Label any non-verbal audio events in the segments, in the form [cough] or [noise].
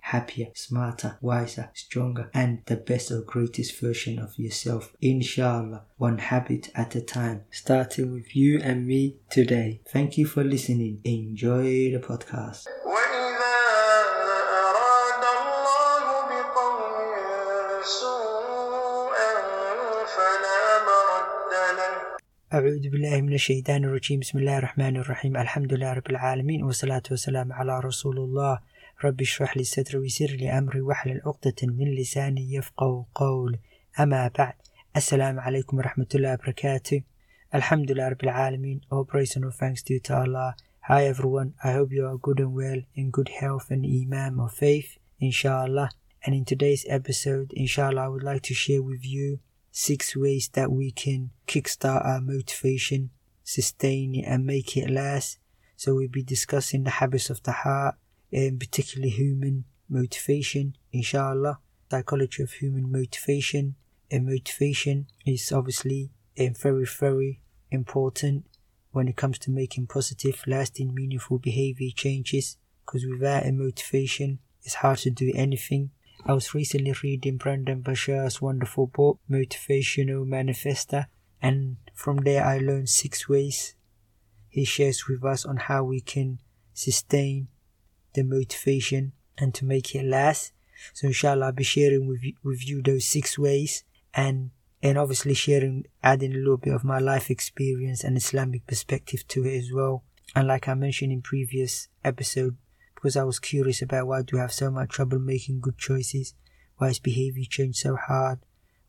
happier, smarter, wiser, stronger, and the best or greatest version of yourself. Inshallah, one habit at a time, starting with you and me today. Thank you for listening. Enjoy the podcast. وإذا أراد الله بقوم سوءا فلا مرد له أعوذ بالله من الشيطان الرجيم بسم الله الرحمن الرحيم الحمد لله رب العالمين والصلاة والسلام على رسول الله رب اشرح لي صدري ويسر لي أمري واحلل عقدة من لساني يفقه قول أما بعد السلام عليكم ورحمة الله وبركاته Alhamdulillah Rabbil Alameen All praise and all thanks due to Allah. Hi everyone, I hope you are good and well in good health and iman of faith Inshallah. And in today's episode Inshallah I would like to share with you six ways that we can kickstart our motivation sustain it and make it last. So we'll be discussing the habits of the heart and particularly human motivation, inshallah, psychology of human motivation. And motivation is obviously a very, very important when it comes to making positive, lasting, meaningful behavior changes. Because without a motivation, it's hard to do anything. I was recently reading Brendon Burchard's wonderful book, Motivational Manifesto, and from there I learned six ways he shares with us on how we can sustain the motivation and to make it last. So inshallah I'll be sharing with you, with you those six ways and and obviously sharing adding a little bit of my life experience and Islamic perspective to it as well. And like I mentioned in previous episode, because I was curious about why do we have so much trouble making good choices, why is behavior change so hard,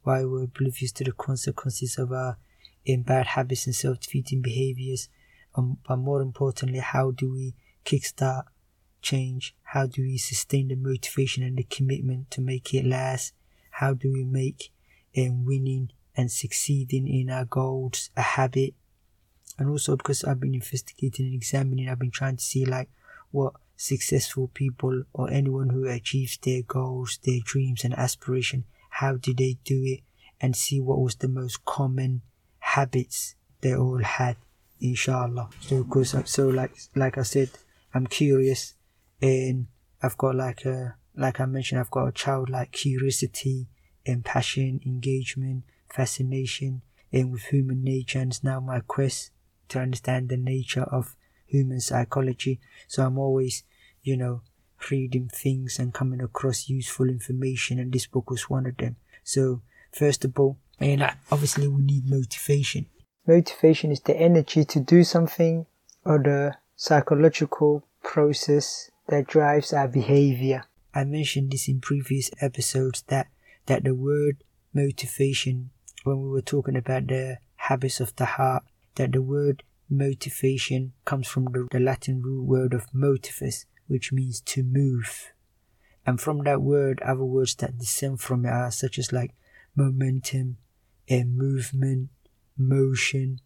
why we're oblivious to the consequences of our in bad habits and self-defeating behaviors, um, but more importantly, how do we kickstart change? How do we sustain the motivation and the commitment to make it last? How do we make um, winning and succeeding in our goals a habit? And also because I've been investigating and examining, I've been trying to see like what successful people or anyone who achieves their goals, their dreams and aspiration, how do they do it? And see what was the most common habits they all had, inshallah. So, cause, so like, like I said, I'm curious and I've got like a, like I mentioned, I've got a childlike curiosity and passion, engagement, fascination, and with human nature, and it's now my quest to understand the nature of human psychology. So I'm always, you know, reading things and coming across useful information, and this book was one of them. So, first of all, and obviously, we need motivation. Motivation is the energy to do something or the psychological process that drives our behavior. I mentioned this in previous episodes that, that the word motivation, when we were talking about the habits of the heart, that the word motivation comes from the, the Latin root word of motivus, which means to move. And from that word, other words that descend from it are such as like momentum, and movement, motion,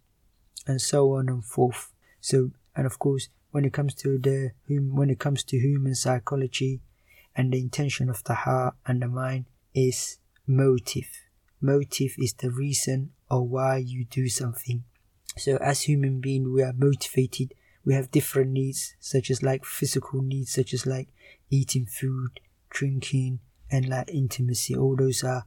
and so on and forth. So, and of course, when it comes to the when it comes to human psychology, and the intention of the heart and the mind is motive. Motive is the reason or why you do something. So, as human beings, we are motivated. We have different needs, such as like physical needs, such as like eating food, drinking, and like intimacy. All those are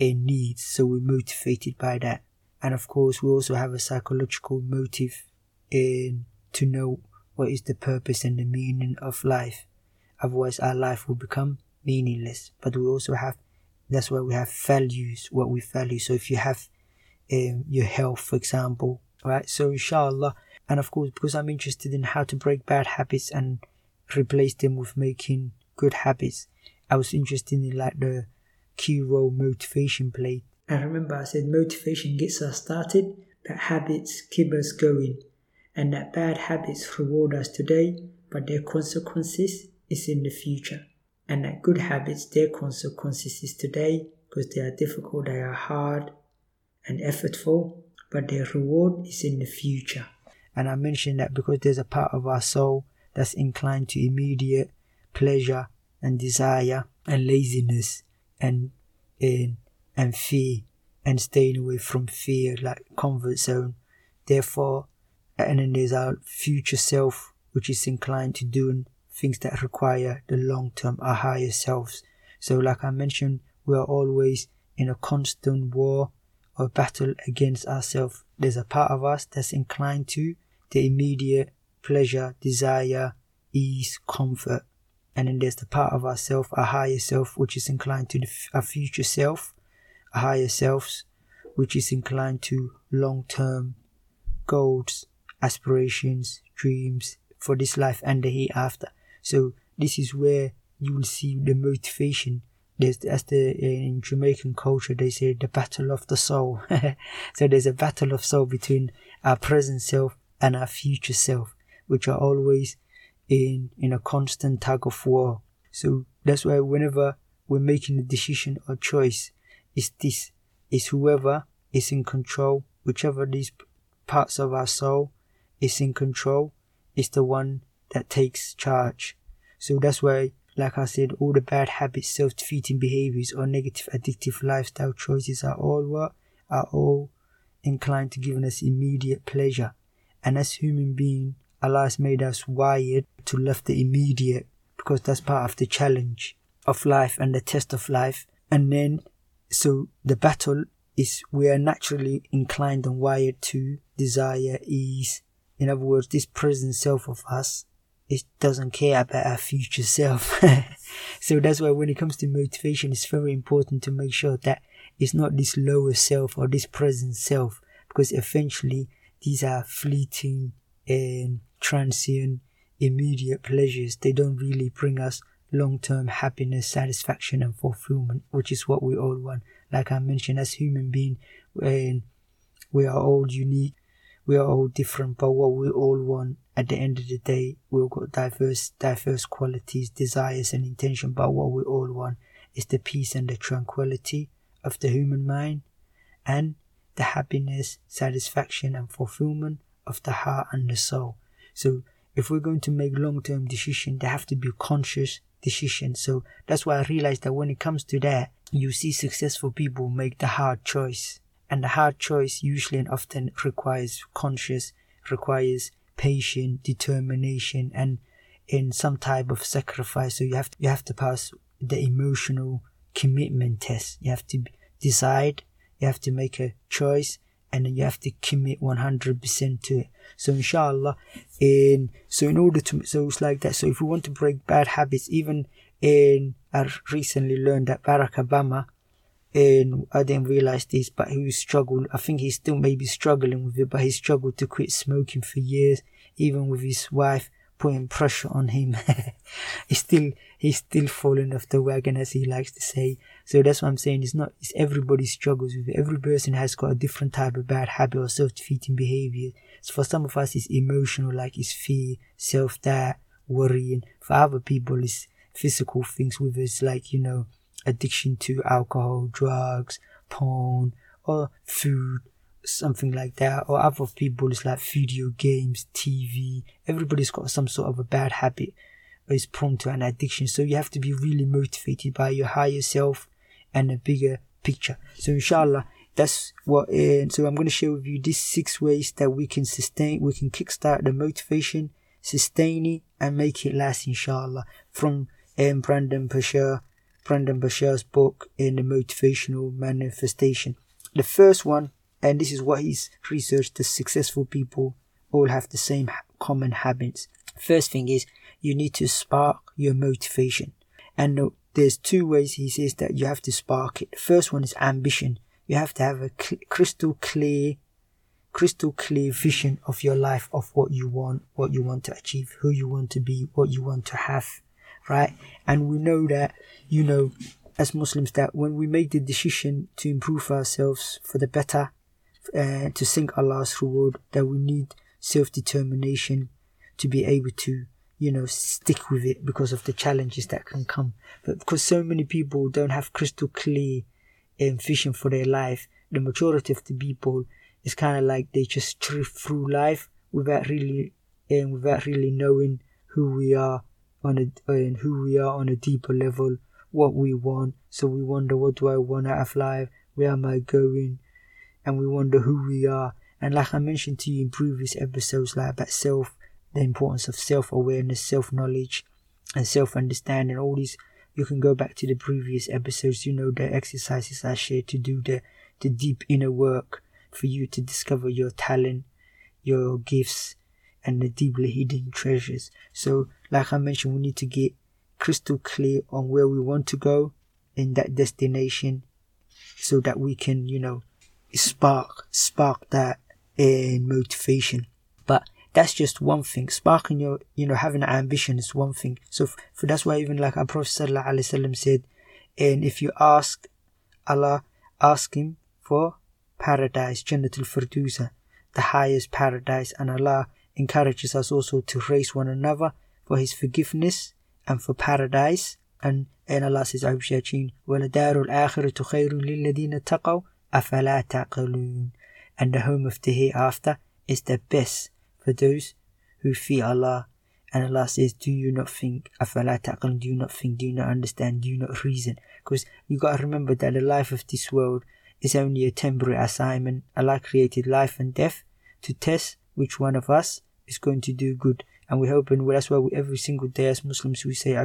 a needs, so we're motivated by that. And of course, we also have a psychological motive in to know what is the purpose and the meaning of life. Otherwise, our life will become meaningless. But we also have that's why we have values, what we value. So if you have um, your health, for example, right? So inshallah, and of course, because I'm interested in how to break bad habits and replace them with making good habits, I was interested in like the key role motivation played. And remember, I said motivation gets us started, but habits keep us going, and that bad habits reward us today, but their consequences is in the future. And that good habits, their consequences is today because they are difficult, they are hard and effortful, but their reward is in the future. And I mentioned that because there's a part of our soul that's inclined to immediate pleasure and desire and laziness and and, and fear and staying away from fear like comfort zone. Therefore, and then there's our future self, which is inclined to doing things that require the long term, our higher selves. So, like I mentioned, we are always in a constant war or battle against ourselves. There's a part of us that's inclined to the immediate pleasure, desire, ease, comfort. And then there's the part of ourself, our higher self, which is inclined to the, our future self, our higher selves, which is inclined to long term goals, aspirations, dreams for this life and the hereafter. So this is where you will see the motivation. There's as the in Jamaican culture they say the battle of the soul. [laughs] so there's a battle of soul between our present self and our future self, which are always in in a constant tug of war. So that's why whenever we're making a decision or choice, is this is whoever is in control, whichever these parts of our soul is in control, is the one that takes charge. So that's why, like I said, all the bad habits, self-defeating behaviors, or negative addictive lifestyle choices are all what are all inclined to giving us immediate pleasure. And as human beings, Allah has made us wired to love the immediate because that's part of the challenge of life and the test of life. And then, so the battle is we are naturally inclined and wired to desire ease. In other words, this present self of us, it doesn't care about our future self. [laughs] so that's why when it comes to motivation, it's very important to make sure that it's not this lower self or this present self, because eventually these are fleeting and transient, immediate pleasures. They don't really bring us long-term happiness, satisfaction, and fulfillment, which is what we all want. Like I mentioned, as human beings, we are all unique, we are all different, but what we all want at the end of the day, we've got diverse, diverse qualities, desires, and intention. But what we all want is the peace and the tranquility of the human mind, and the happiness, satisfaction, and fulfillment of the heart and the soul. So if we're going to make long-term decisions, they have to be conscious decisions. So that's why I realized that when it comes to that, you see successful people make the hard choice. And the hard choice usually and often requires conscious, requires patience, determination, and in some type of sacrifice. So you have to, you have to pass the emotional commitment test. You have to decide, you have to make a choice, and then you have to commit 100% to it. So inshallah, in so in order to so it's like that. So if we want to break bad habits, even in I recently learned that Barack Obama, and I didn't realize this, but he struggled. I think he's still maybe struggling with it, but he struggled to quit smoking for years, even with his wife putting pressure on him. [laughs] he's still he's still falling off the wagon, as he likes to say. So that's what I'm saying. It's not it's everybody struggles with it. Every person has got a different type of bad habit or self-defeating behavior. So for some of us, it's emotional, like it's fear, self-doubt, worrying. For other people, it's physical things with us, like you know, addiction to alcohol, drugs, porn, or food, something like that. Or other people, it's like video games, TV. Everybody's got some sort of a bad habit or is prone to an addiction. So you have to be really motivated by your higher self and a bigger picture. So inshallah, that's what. Uh, so I'm going to share with you these six ways that we can sustain, we can kickstart the motivation, sustain it, and make it last. Inshallah, from um, Brendon Burchard, Brendon Burchard's book in the motivational manifestation. The first one, and this is what he's researched: the successful people all have the same common habits. First thing is you need to spark your motivation. And there's two ways he says that you have to spark it. First one is ambition. You have to have a crystal clear, crystal clear vision of your life, of what you want, what you want to achieve, who you want to be, what you want to have, right? And we know that, you know, as Muslims, that when we make the decision to improve ourselves for the better, uh, to sink Allah's reward, that we need self determination to be able to you know, stick with it because of the challenges that can come. But because so many people don't have crystal clear um, vision for their life, the majority of the people is kind of like they just drift through life without really, um, without really knowing who we are on a, uh, and who we are on a deeper level, what we want. So we wonder, what do I want out of life? Where am I going? And we wonder who we are. And like I mentioned to you in previous episodes, like about self, the importance of self awareness, self knowledge, and self understanding, all these you can go back to the previous episodes, you know the exercises I shared to do the the deep inner work for you to discover your talent, your gifts, and the deeply hidden treasures. So, like I mentioned, we need to get crystal clear on where we want to go in that destination so that we can, you know, spark, spark that in motivation. But that's just one thing. Sparking your, you know, having an ambition is one thing. So for that's why even like our Prophet ﷺ said, and if you ask Allah, ask Him for paradise, Jannatul Firdausa, the highest paradise, and Allah encourages us also to raise one another for His forgiveness and for paradise. And, and Allah says, وَلَدَارُ الْآخِرَةُ خَيْرٌ لِلَّذِينَ اتَّقَوْا أَفَلَا تَعْقِلُونَ And the home of the hereafter is the best for those who fear Allah. And Allah says, Do you not think, أَفَلَا تَعْقِلُونَ Do you not think, do you not understand, do you not reason? Because you got to remember that the life of this world is only a temporary assignment. Allah created life and death to test which one of us is going to do good. And we hope, and that's why we, every single day as Muslims we say,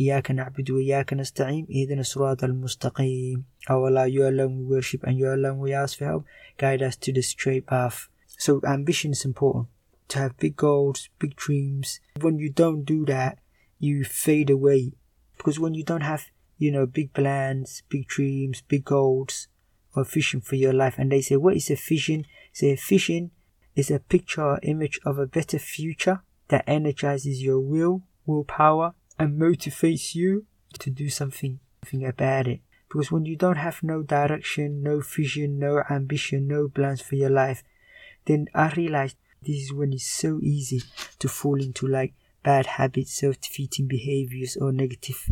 إياك نعبد وإياك نستعين اهدنا الصراط المستقيم Oh Allah, you alone we worship and you alone we ask for help. Guide us to the straight path. So ambition is important. To have big goals, big dreams. When you don't do that, you fade away. Because when you don't have, you know, big plans, big dreams, big goals, or vision for your life, and they say, what is a vision? Say a vision is a picture or image of a better future that energizes your will, willpower, and motivates you to do something, something about it. Because when you don't have no direction, no vision, no ambition, no plans for your life, then I realized this is when it's so easy to fall into like bad habits, self-defeating behaviors, or negative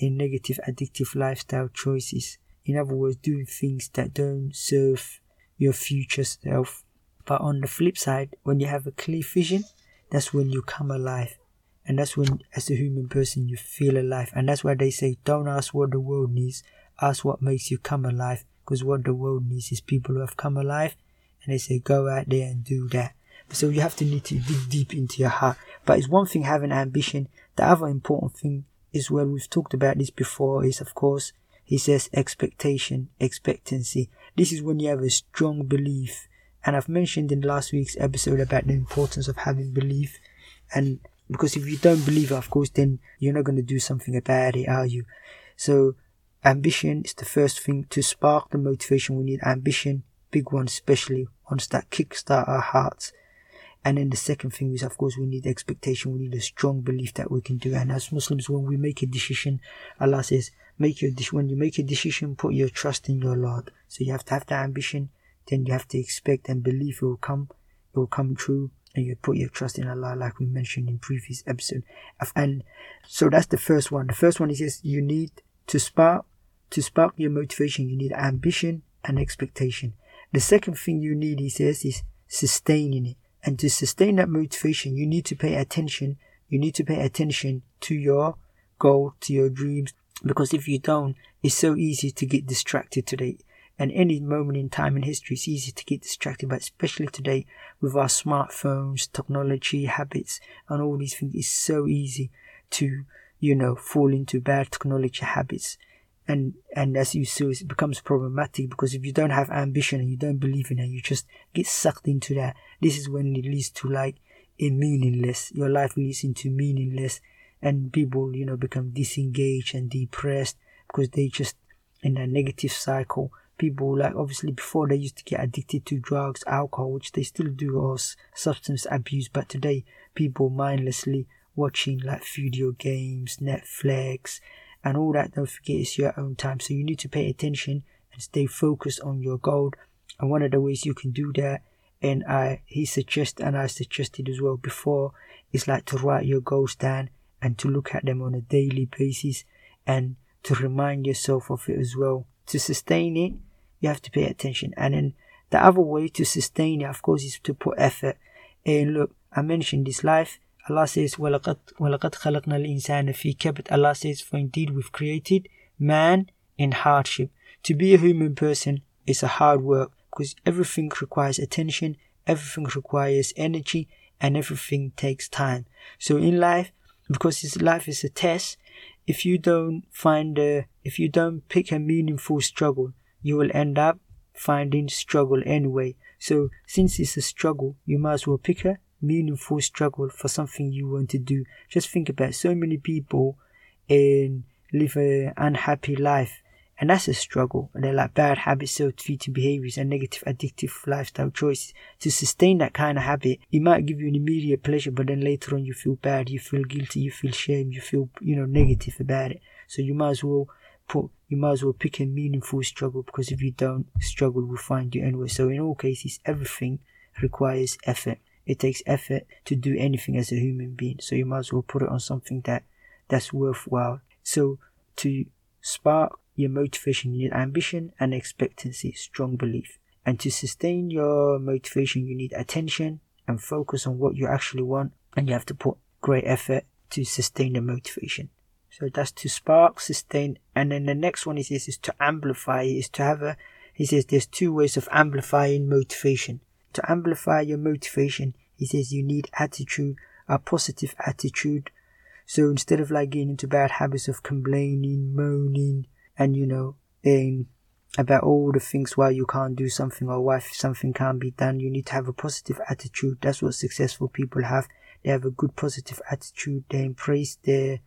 and negative addictive lifestyle choices. In other words, doing things that don't serve your future self. But on the flip side, when you have a clear vision, that's when you come alive. And that's when, as a human person, you feel alive. And that's why they say, don't ask what the world needs, ask what makes you come alive. Because what the world needs is people who have come alive. And they say, go out there and do that. So you have to need to dig deep into your heart. But it's one thing having ambition. The other important thing is where we've talked about this before is, of course, he says expectation, expectancy. This is when you have a strong belief. And I've mentioned in last week's episode about the importance of having belief. And because if you don't believe of course, then you're not going to do something about it, are you? So, ambition is the first thing to spark the motivation. We need ambition, big one, especially ones that kickstart our hearts. And then the second thing is, of course, we need expectation. We need a strong belief that we can do. And as Muslims, when we make a decision, Allah says, make your when you make a decision, put your trust in your Lord. So you have to have the ambition. Then you have to expect and believe it will come. It will come true and you put your trust in Allah, like we mentioned in previous episode. And so that's the first one. The first one is yes, you need to spark to spark your motivation. You need ambition and expectation. The second thing you need, he says, is sustaining it. And to sustain that motivation, you need to pay attention. You need to pay attention to your goal, to your dreams, because if you don't, it's so easy to get distracted today. And any moment in time in history, it's easy to get distracted, but especially today with our smartphones, technology, habits, and all these things, it's so easy to, you know, fall into bad technology habits. And, and as you see, it becomes problematic because if you don't have ambition and you don't believe in it, you just get sucked into that. This is when it leads to like a meaningless, your life leads into meaningless and people, you know, become disengaged and depressed because they just in a negative cycle people like obviously before they used to get addicted to drugs alcohol which they still do or substance abuse but today people mindlessly watching like video games netflix and all that don't forget it's your own time so you need to pay attention and stay focused on your goal and one of the ways you can do that and i he suggested and i suggested as well before is like to write your goals down and to look at them on a daily basis and to remind yourself of it as well. To sustain it, you have to pay attention. And then the other way to sustain it, of course, is to put effort. And look, I mentioned this life. Allah says, وَلَقَدْ, وَلَقَدْ خَلَقْنَا الْإِنسَانَ فِي كَبَدٍ Allah says, for indeed we've created man in hardship. To be a human person is a hard work because everything requires attention, everything requires energy, and everything takes time. So in life, because this life is a test, if you don't find a, if you don't pick a meaningful struggle, you will end up finding struggle anyway. So since it's a struggle, you might as well pick a meaningful struggle for something you want to do. Just think about so many people and live an unhappy life and that's a struggle. And they're like bad habits, self-defeating behaviors, and negative addictive lifestyle choices. To sustain that kind of habit, it might give you an immediate pleasure, but then later on you feel bad, you feel guilty, you feel shame, you feel, you know, negative about it. So you might as well put, you might as well pick a meaningful struggle because if you don't, struggle will find you anyway. So in all cases, everything requires effort. It takes effort to do anything as a human being. So you might as well put it on something that that's worthwhile. So to spark your motivation, you need ambition and expectancy, strong belief. And to sustain your motivation, you need attention and focus on what you actually want. And you have to put great effort to sustain the motivation. So that's to spark, sustain. And then the next one he says is to amplify, is to have a, he says there's two ways of amplifying motivation. To amplify your motivation, he says you need attitude, a positive attitude. So instead of like getting into bad habits of complaining, moaning, and you know, in about all the things why you can't do something or why something can't be done. You need to have a positive attitude. That's what successful people have. They have a good positive attitude. They embrace their,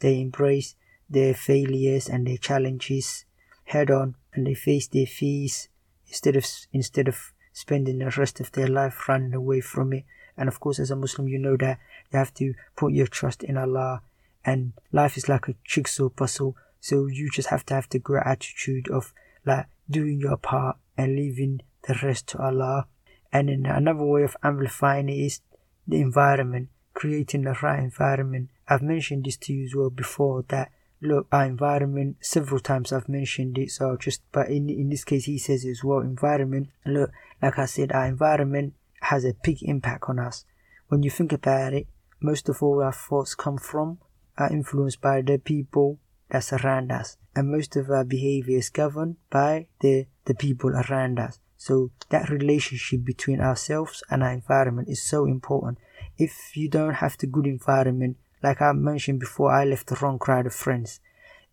they embrace their failures and their challenges head on, and they face their fears instead of instead of spending the rest of their life running away from it. And of course, as a Muslim, you know that you have to put your trust in Allah. And life is like a jigsaw puzzle so you just have to have the great attitude of like doing your part and leaving the rest to Allah. And then another way of amplifying it is the environment, creating the right environment. I've mentioned this to you as well before that look our environment several times I've mentioned it so just but in in this case he says as well environment look like I said our environment has a big impact on us. When you think about it, most of all our thoughts come from are influenced by the people that's around us. And most of our behavior is governed by the, the people around us. So that relationship between ourselves and our environment is so important. If you don't have the good environment, like I mentioned before, I left the wrong crowd of friends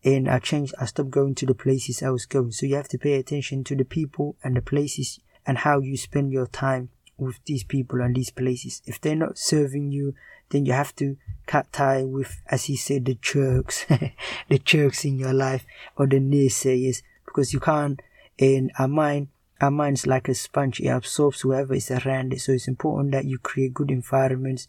and I changed, I stopped going to the places I was going. So you have to pay attention to the people and the places and how you spend your time with these people and these places. If they're not serving you, then you have to cut tie with, as he said, the jerks, [laughs] the jerks in your life or the naysayers, because you can't. In our mind, our mind's like a sponge; it absorbs whoever is around it. So it's important that you create good environments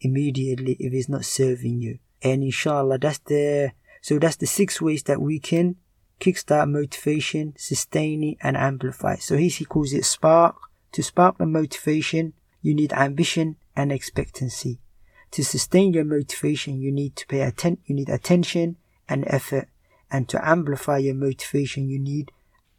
immediately if it's not serving you. And inshallah, that's the so that's the six ways that we can kickstart motivation, sustain it, and amplify. So he calls it spark. To spark the motivation, you need ambition and expectancy. To sustain your motivation, you need to pay atten- you need attention and effort. And to amplify your motivation, you need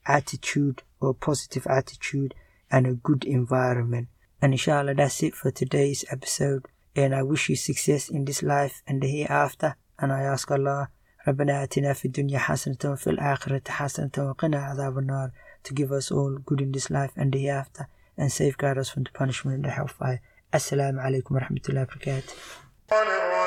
attitude or positive attitude and a good environment. And inshallah, that's it for today's episode. And I wish you success in this life and the hereafter. And I ask Allah, ربنا آتنا في الدنيا حسنة وفي الآخرة حسنة وقنا عذاب النار to give us all good in this life and the hereafter and safeguard us from the punishment in the hellfire. Assalamu alaikum wa rahmatullahi wa barakatuh.